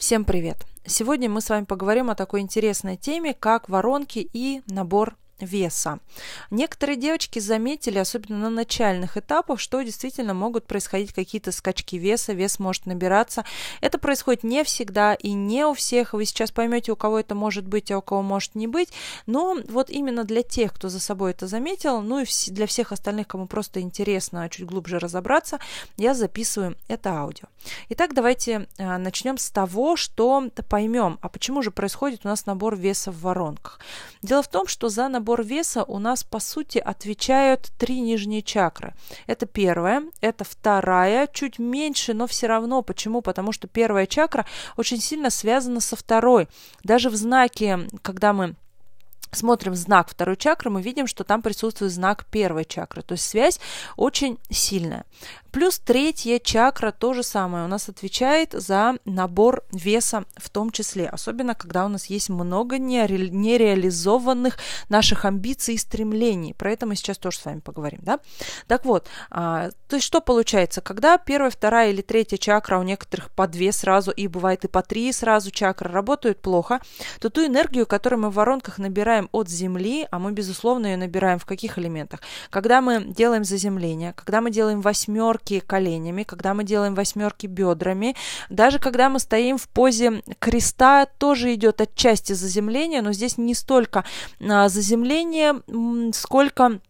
Всем привет! Сегодня мы с вами поговорим о такой интересной теме, как воронки и набор веса. Некоторые девочки заметили, особенно на начальных этапах, что действительно могут происходить какие-то скачки веса, вес может набираться. Это происходит не всегда и не у всех. Вы сейчас поймете, у кого это может быть, а у кого может не быть. Но вот именно для тех, кто за собой это заметил, ну и для всех остальных, кому просто интересно чуть глубже разобраться, я записываю это аудио. Итак, давайте а, начнем с того, что поймем, а почему же происходит у нас набор веса в воронках. Дело в том, что за набор набор веса у нас, по сути, отвечают три нижние чакры. Это первая, это вторая, чуть меньше, но все равно. Почему? Потому что первая чакра очень сильно связана со второй. Даже в знаке, когда мы смотрим знак второй чакры, мы видим, что там присутствует знак первой чакры. То есть связь очень сильная. Плюс третья чакра то же самое. У нас отвечает за набор веса в том числе. Особенно, когда у нас есть много нере- нереализованных наших амбиций и стремлений. Про это мы сейчас тоже с вами поговорим. Да? Так вот, а, то есть что получается? Когда первая, вторая или третья чакра у некоторых по две сразу, и бывает и по три сразу чакры работают плохо, то ту энергию, которую мы в воронках набираем от Земли, а мы, безусловно, ее набираем в каких элементах? Когда мы делаем заземление, когда мы делаем восьмерки, восьмерки коленями, когда мы делаем восьмерки бедрами, даже когда мы стоим в позе креста, тоже идет отчасти заземление, но здесь не столько а, заземление, сколько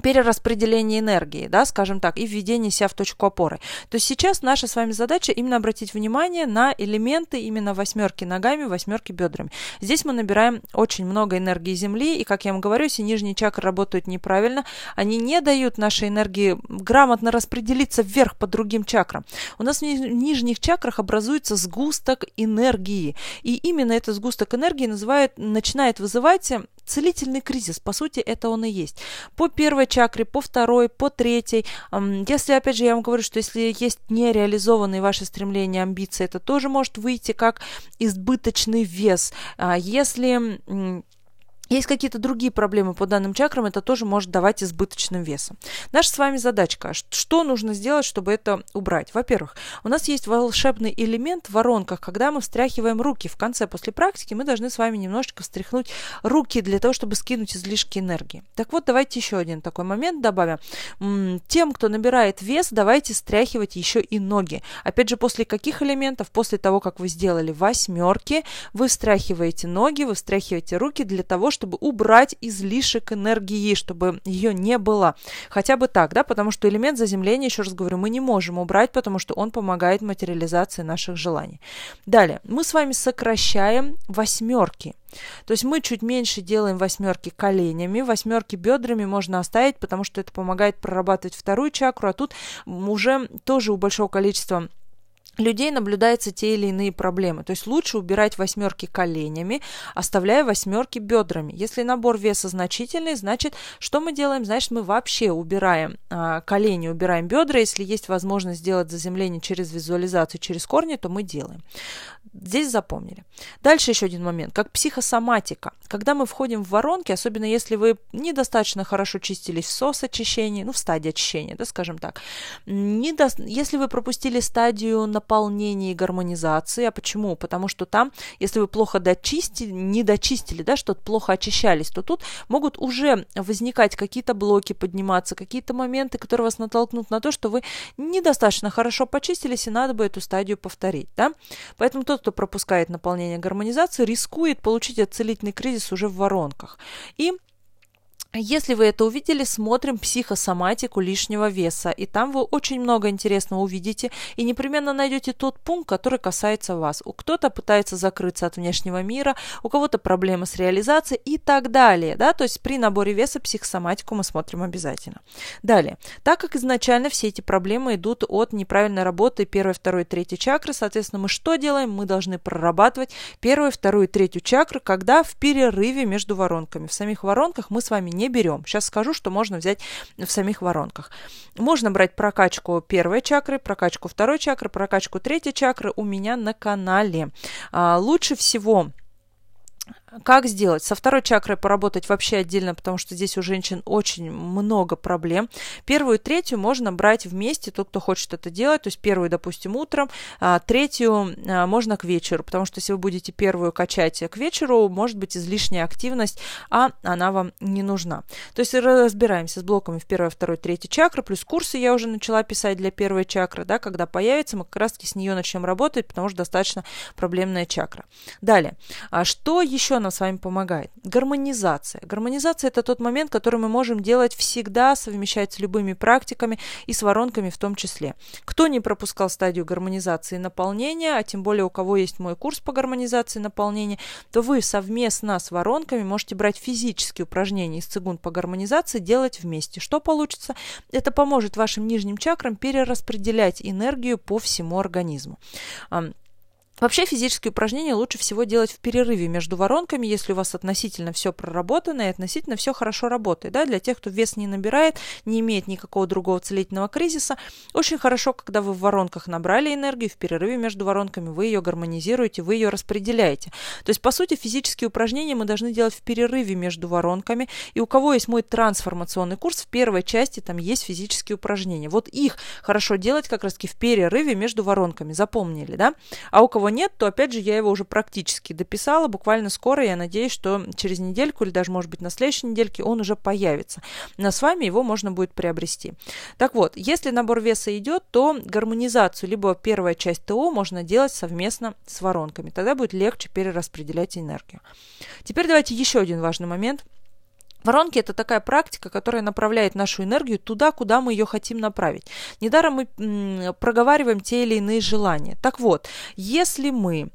перераспределение энергии, да, скажем так, и введение себя в точку опоры. То есть сейчас наша с вами задача именно обратить внимание на элементы именно восьмерки ногами, восьмерки бедрами. Здесь мы набираем очень много энергии Земли, и, как я вам говорю, если нижние чакры работают неправильно, они не дают нашей энергии грамотно распределиться вверх по другим чакрам. У нас в нижних чакрах образуется сгусток энергии, и именно этот сгусток энергии называют, начинает вызывать целительный кризис, по сути, это он и есть. По первой чакре, по второй, по третьей. Если, опять же, я вам говорю, что если есть нереализованные ваши стремления, амбиции, это тоже может выйти как избыточный вес. А если есть какие-то другие проблемы по данным чакрам, это тоже может давать избыточным весом. Наша с вами задачка, что нужно сделать, чтобы это убрать? Во-первых, у нас есть волшебный элемент в воронках, когда мы встряхиваем руки. В конце, после практики, мы должны с вами немножечко встряхнуть руки для того, чтобы скинуть излишки энергии. Так вот, давайте еще один такой момент добавим. Тем, кто набирает вес, давайте стряхивать еще и ноги. Опять же, после каких элементов? После того, как вы сделали восьмерки, вы встряхиваете ноги, вы встряхиваете руки для того, чтобы убрать излишек энергии, чтобы ее не было. Хотя бы так, да, потому что элемент заземления, еще раз говорю, мы не можем убрать, потому что он помогает материализации наших желаний. Далее, мы с вами сокращаем восьмерки. То есть мы чуть меньше делаем восьмерки коленями, восьмерки бедрами можно оставить, потому что это помогает прорабатывать вторую чакру, а тут уже тоже у большого количества людей наблюдаются те или иные проблемы. То есть лучше убирать восьмерки коленями, оставляя восьмерки бедрами. Если набор веса значительный, значит, что мы делаем? Значит, мы вообще убираем а, колени, убираем бедра. Если есть возможность сделать заземление через визуализацию, через корни, то мы делаем. Здесь запомнили. Дальше еще один момент, как психосоматика. Когда мы входим в воронки, особенно если вы недостаточно хорошо чистились в сосочищении, ну, в стадии очищения, да, скажем так, недо... если вы пропустили стадию наполнения и гармонизации, а почему? Потому что там, если вы плохо дочистили, не дочистили, да, что-то плохо очищались, то тут могут уже возникать какие-то блоки, подниматься, какие-то моменты, которые вас натолкнут на то, что вы недостаточно хорошо почистились, и надо бы эту стадию повторить, да. Поэтому тот, кто пропускает наполнение гармонизации, рискует получить отцелительный кризис уже в воронках. И если вы это увидели, смотрим психосоматику лишнего веса, и там вы очень много интересного увидите и непременно найдете тот пункт, который касается вас. У кто-то пытается закрыться от внешнего мира, у кого-то проблемы с реализацией и так далее. Да? То есть при наборе веса психосоматику мы смотрим обязательно. Далее. Так как изначально все эти проблемы идут от неправильной работы первой, второй, третьей чакры, соответственно, мы что делаем? Мы должны прорабатывать первую, вторую, третью чакры, когда в перерыве между воронками. В самих воронках мы с вами не не берем. Сейчас скажу, что можно взять в самих воронках. Можно брать прокачку первой чакры, прокачку второй чакры, прокачку третьей чакры у меня на канале. А, лучше всего как сделать? Со второй чакрой поработать вообще отдельно, потому что здесь у женщин очень много проблем. Первую и третью можно брать вместе, тот, кто хочет это делать. То есть первую, допустим, утром, а третью а, можно к вечеру, потому что если вы будете первую качать к вечеру, может быть излишняя активность, а она вам не нужна. То есть разбираемся с блоками в первой, второй, третьей чакры, плюс курсы я уже начала писать для первой чакры, да, когда появится, мы как раз-таки с нее начнем работать, потому что достаточно проблемная чакра. Далее, а что еще нам с вами помогает? Гармонизация. Гармонизация – это тот момент, который мы можем делать всегда, совмещать с любыми практиками и с воронками в том числе. Кто не пропускал стадию гармонизации наполнения, а тем более у кого есть мой курс по гармонизации наполнения, то вы совместно с воронками можете брать физические упражнения из цигун по гармонизации, делать вместе. Что получится? Это поможет вашим нижним чакрам перераспределять энергию по всему организму. Вообще физические упражнения лучше всего делать в перерыве между воронками, если у вас относительно все проработано и относительно все хорошо работает. Да? Для тех, кто вес не набирает, не имеет никакого другого целительного кризиса, очень хорошо, когда вы в воронках набрали энергию, в перерыве между воронками вы ее гармонизируете, вы ее распределяете. То есть, по сути, физические упражнения мы должны делать в перерыве между воронками. И у кого есть мой трансформационный курс, в первой части там есть физические упражнения. Вот их хорошо делать как раз-таки в перерыве между воронками. Запомнили, да? А у кого нет, то опять же я его уже практически дописала. Буквально скоро, я надеюсь, что через недельку или даже, может быть, на следующей недельке он уже появится. Но с вами его можно будет приобрести. Так вот, если набор веса идет, то гармонизацию, либо первая часть ТО можно делать совместно с воронками. Тогда будет легче перераспределять энергию. Теперь давайте еще один важный момент – Воронки – это такая практика, которая направляет нашу энергию туда, куда мы ее хотим направить. Недаром мы проговариваем те или иные желания. Так вот, если мы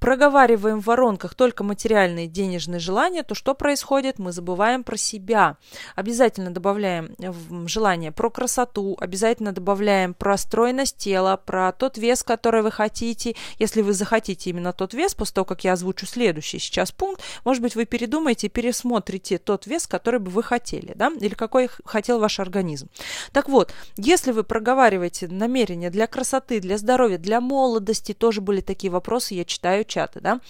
проговариваем в воронках только материальные денежные желания, то что происходит? Мы забываем про себя. Обязательно добавляем желание про красоту, обязательно добавляем про стройность тела, про тот вес, который вы хотите. Если вы захотите именно тот вес, после того, как я озвучу следующий сейчас пункт, может быть, вы передумаете и пересмотрите тот вес, который бы вы хотели, да, или какой хотел ваш организм. Так вот, если вы проговариваете намерения для красоты, для здоровья, для молодости, тоже были такие вопросы, я читаю чаты, да,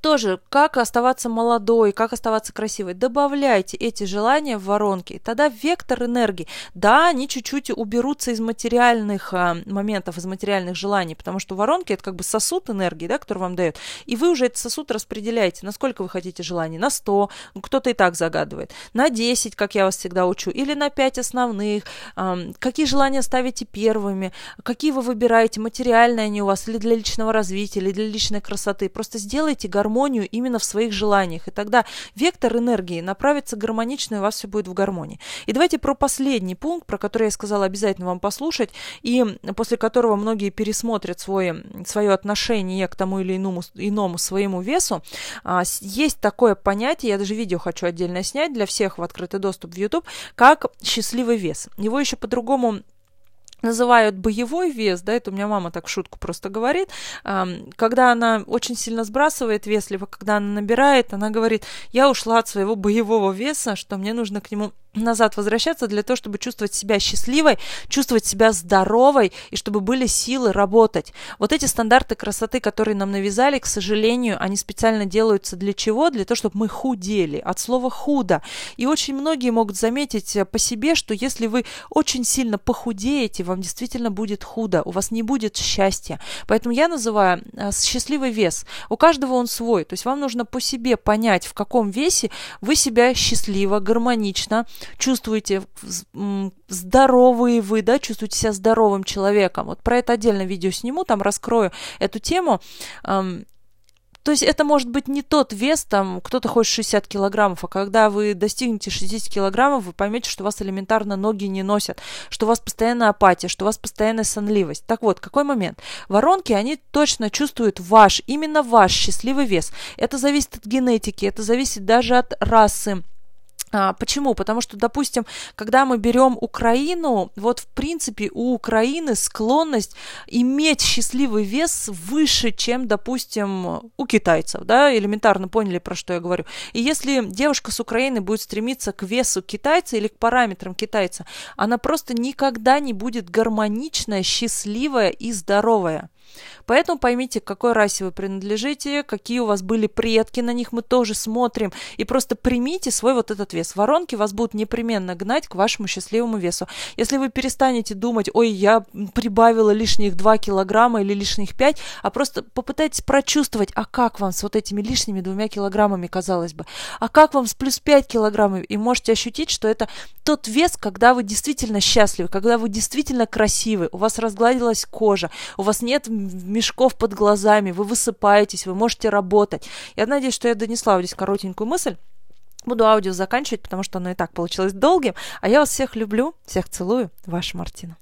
тоже, как оставаться молодой, как оставаться красивой. Добавляйте эти желания в воронки. Тогда вектор энергии, да, они чуть-чуть уберутся из материальных а, моментов, из материальных желаний, потому что воронки это как бы сосуд энергии, да, который вам дает. И вы уже этот сосуд распределяете, насколько вы хотите желаний. На 100, кто-то и так загадывает. На 10, как я вас всегда учу, или на 5 основных. А, какие желания ставите первыми, какие вы выбираете, материальные они у вас, или для личного развития, или для личной красоты. Просто сделайте гармонию гармонию именно в своих желаниях. И тогда вектор энергии направится гармонично, и у вас все будет в гармонии. И давайте про последний пункт, про который я сказала обязательно вам послушать, и после которого многие пересмотрят свое, свое отношение к тому или иному, иному своему весу. А, есть такое понятие, я даже видео хочу отдельно снять для всех в открытый доступ в YouTube, как счастливый вес. Его еще по-другому называют боевой вес, да, это у меня мама так в шутку просто говорит, когда она очень сильно сбрасывает вес, либо когда она набирает, она говорит, я ушла от своего боевого веса, что мне нужно к нему назад возвращаться для того, чтобы чувствовать себя счастливой, чувствовать себя здоровой и чтобы были силы работать. Вот эти стандарты красоты, которые нам навязали, к сожалению, они специально делаются для чего? Для того, чтобы мы худели, от слова худо. И очень многие могут заметить э, по себе, что если вы очень сильно похудеете, вам действительно будет худо, у вас не будет счастья. Поэтому я называю э, счастливый вес. У каждого он свой. То есть вам нужно по себе понять, в каком весе вы себя счастливо, гармонично, чувствуете здоровые вы, да, чувствуете себя здоровым человеком. Вот про это отдельно видео сниму, там раскрою эту тему. То есть это может быть не тот вес, там кто-то хочет 60 килограммов, а когда вы достигнете 60 килограммов, вы поймете, что вас элементарно ноги не носят, что у вас постоянная апатия, что у вас постоянная сонливость. Так вот, какой момент? Воронки, они точно чувствуют ваш, именно ваш счастливый вес. Это зависит от генетики, это зависит даже от расы, почему? Потому что, допустим, когда мы берем Украину, вот в принципе у Украины склонность иметь счастливый вес выше, чем, допустим, у китайцев, да, элементарно поняли, про что я говорю. И если девушка с Украины будет стремиться к весу китайца или к параметрам китайца, она просто никогда не будет гармоничная, счастливая и здоровая. Поэтому поймите, к какой расе вы принадлежите, какие у вас были предки, на них мы тоже смотрим, и просто примите свой вот этот вес. Воронки вас будут непременно гнать к вашему счастливому весу. Если вы перестанете думать, ой, я прибавила лишних 2 килограмма или лишних 5, а просто попытайтесь прочувствовать, а как вам с вот этими лишними двумя килограммами, казалось бы, а как вам с плюс 5 килограммов, и можете ощутить, что это тот вес, когда вы действительно счастливы, когда вы действительно красивы, у вас разгладилась кожа, у вас нет мешков под глазами, вы высыпаетесь, вы можете работать. Я надеюсь, что я донесла здесь коротенькую мысль. Буду аудио заканчивать, потому что оно и так получилось долгим. А я вас всех люблю, всех целую. Ваша Мартина.